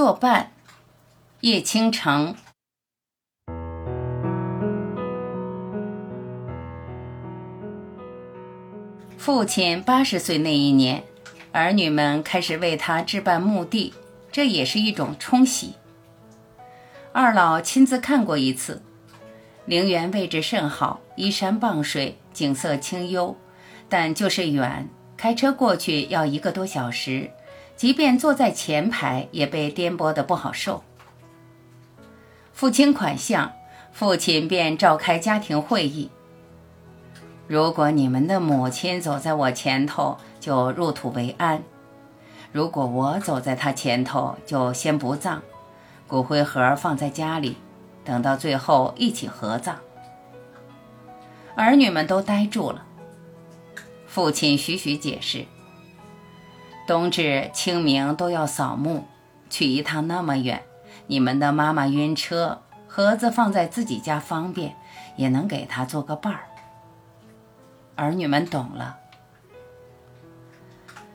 作伴，叶倾城。父亲八十岁那一年，儿女们开始为他置办墓地，这也是一种冲喜。二老亲自看过一次，陵园位置甚好，依山傍水，景色清幽，但就是远，开车过去要一个多小时。即便坐在前排，也被颠簸得不好受。付清款项，父亲便召开家庭会议。如果你们的母亲走在我前头，就入土为安；如果我走在她前头，就先不葬，骨灰盒放在家里，等到最后一起合葬。儿女们都呆住了。父亲徐徐解释。冬至、清明都要扫墓，去一趟那么远，你们的妈妈晕车，盒子放在自己家方便，也能给她做个伴儿。儿女们懂了。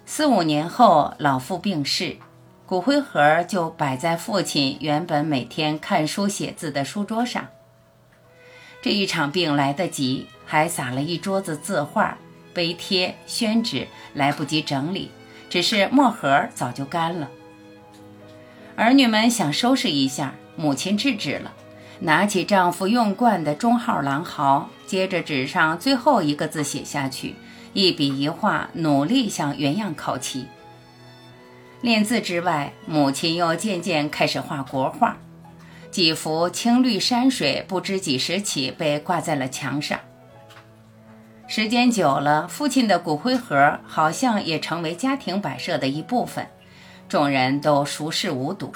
四五年后，老父病逝，骨灰盒就摆在父亲原本每天看书写字的书桌上。这一场病来得急，还撒了一桌子字画、碑帖、宣纸，来不及整理。只是墨盒早就干了，儿女们想收拾一下，母亲制止了，拿起丈夫用惯的中号狼毫，接着纸上最后一个字写下去，一笔一画，努力向原样靠齐。练字之外，母亲又渐渐开始画国画，几幅青绿山水，不知几时起被挂在了墙上。时间久了，父亲的骨灰盒好像也成为家庭摆设的一部分，众人都熟视无睹。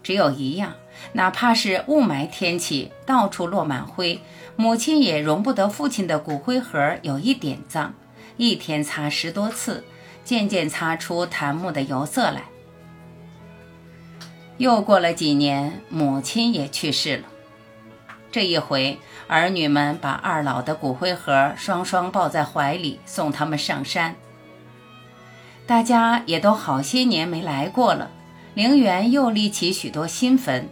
只有一样，哪怕是雾霾天气，到处落满灰，母亲也容不得父亲的骨灰盒有一点脏，一天擦十多次，渐渐擦出檀木的油色来。又过了几年，母亲也去世了。这一回，儿女们把二老的骨灰盒双双抱在怀里，送他们上山。大家也都好些年没来过了，陵园又立起许多新坟，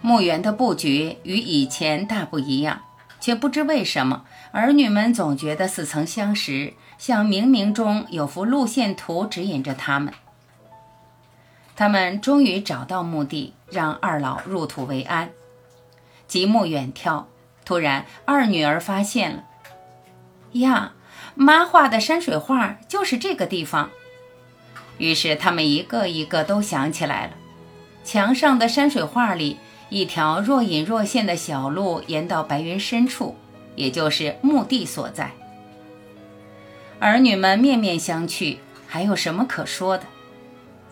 墓园的布局与以前大不一样，却不知为什么，儿女们总觉得似曾相识，像冥冥中有幅路线图指引着他们。他们终于找到墓地，让二老入土为安。极目远眺，突然二女儿发现了，呀，妈画的山水画就是这个地方。于是他们一个一个都想起来了，墙上的山水画里，一条若隐若现的小路沿到白云深处，也就是墓地所在。儿女们面面相觑，还有什么可说的？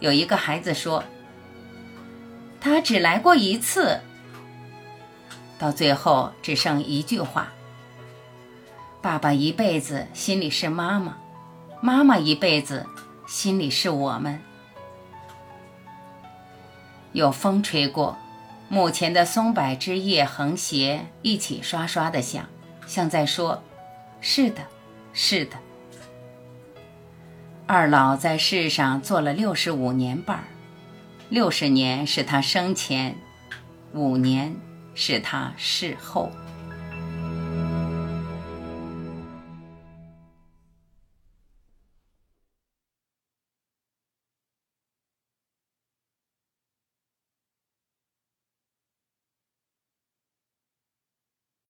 有一个孩子说：“他只来过一次。”到最后只剩一句话：爸爸一辈子心里是妈妈，妈妈一辈子心里是我们。有风吹过，墓前的松柏枝叶横斜，一起刷刷的响，像在说：“是的，是的。”二老在世上做了六十五年伴儿，六十年是他生前，五年。是他事后。